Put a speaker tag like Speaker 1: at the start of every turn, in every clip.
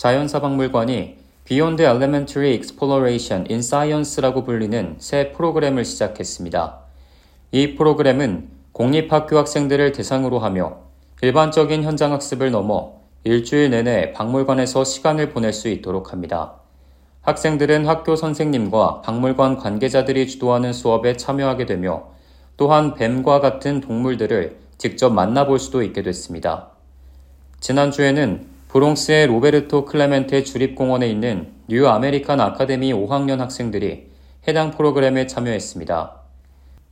Speaker 1: 자연사 박물관이 Beyond Elementary Exploration in Science라고 불리는 새 프로그램을 시작했습니다. 이 프로그램은 공립학교 학생들을 대상으로 하며 일반적인 현장 학습을 넘어 일주일 내내 박물관에서 시간을 보낼 수 있도록 합니다. 학생들은 학교 선생님과 박물관 관계자들이 주도하는 수업에 참여하게 되며 또한 뱀과 같은 동물들을 직접 만나볼 수도 있게 됐습니다. 지난주에는 브롱스의 로베르토 클레멘테 주립공원에 있는 뉴 아메리칸 아카데미 5학년 학생들이 해당 프로그램에 참여했습니다.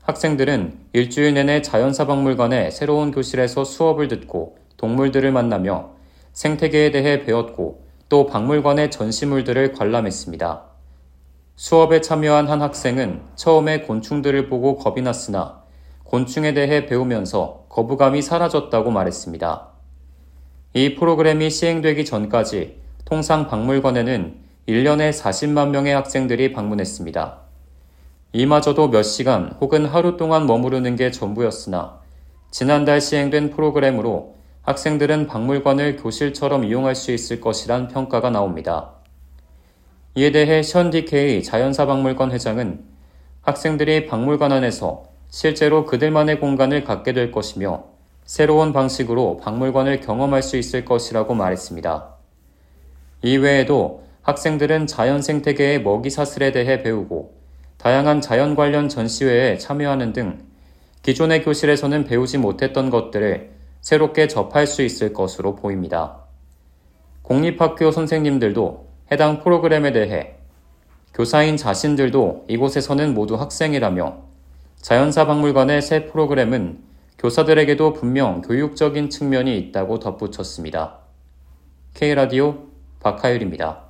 Speaker 1: 학생들은 일주일 내내 자연사박물관의 새로운 교실에서 수업을 듣고 동물들을 만나며 생태계에 대해 배웠고 또 박물관의 전시물들을 관람했습니다. 수업에 참여한 한 학생은 처음에 곤충들을 보고 겁이 났으나 곤충에 대해 배우면서 거부감이 사라졌다고 말했습니다. 이 프로그램이 시행되기 전까지 통상 박물관에는 1년에 40만 명의 학생들이 방문했습니다. 이마저도 몇 시간 혹은 하루 동안 머무르는 게 전부였으나 지난달 시행된 프로그램으로 학생들은 박물관을 교실처럼 이용할 수 있을 것이란 평가가 나옵니다. 이에 대해 션디케이 자연사박물관 회장은 학생들이 박물관 안에서 실제로 그들만의 공간을 갖게 될 것이며 새로운 방식으로 박물관을 경험할 수 있을 것이라고 말했습니다. 이외에도 학생들은 자연 생태계의 먹이 사슬에 대해 배우고 다양한 자연 관련 전시회에 참여하는 등 기존의 교실에서는 배우지 못했던 것들을 새롭게 접할 수 있을 것으로 보입니다. 공립학교 선생님들도 해당 프로그램에 대해 교사인 자신들도 이곳에서는 모두 학생이라며 자연사 박물관의 새 프로그램은 교사들에게도 분명 교육적인 측면이 있다고 덧붙였습니다. K라디오 박하율입니다.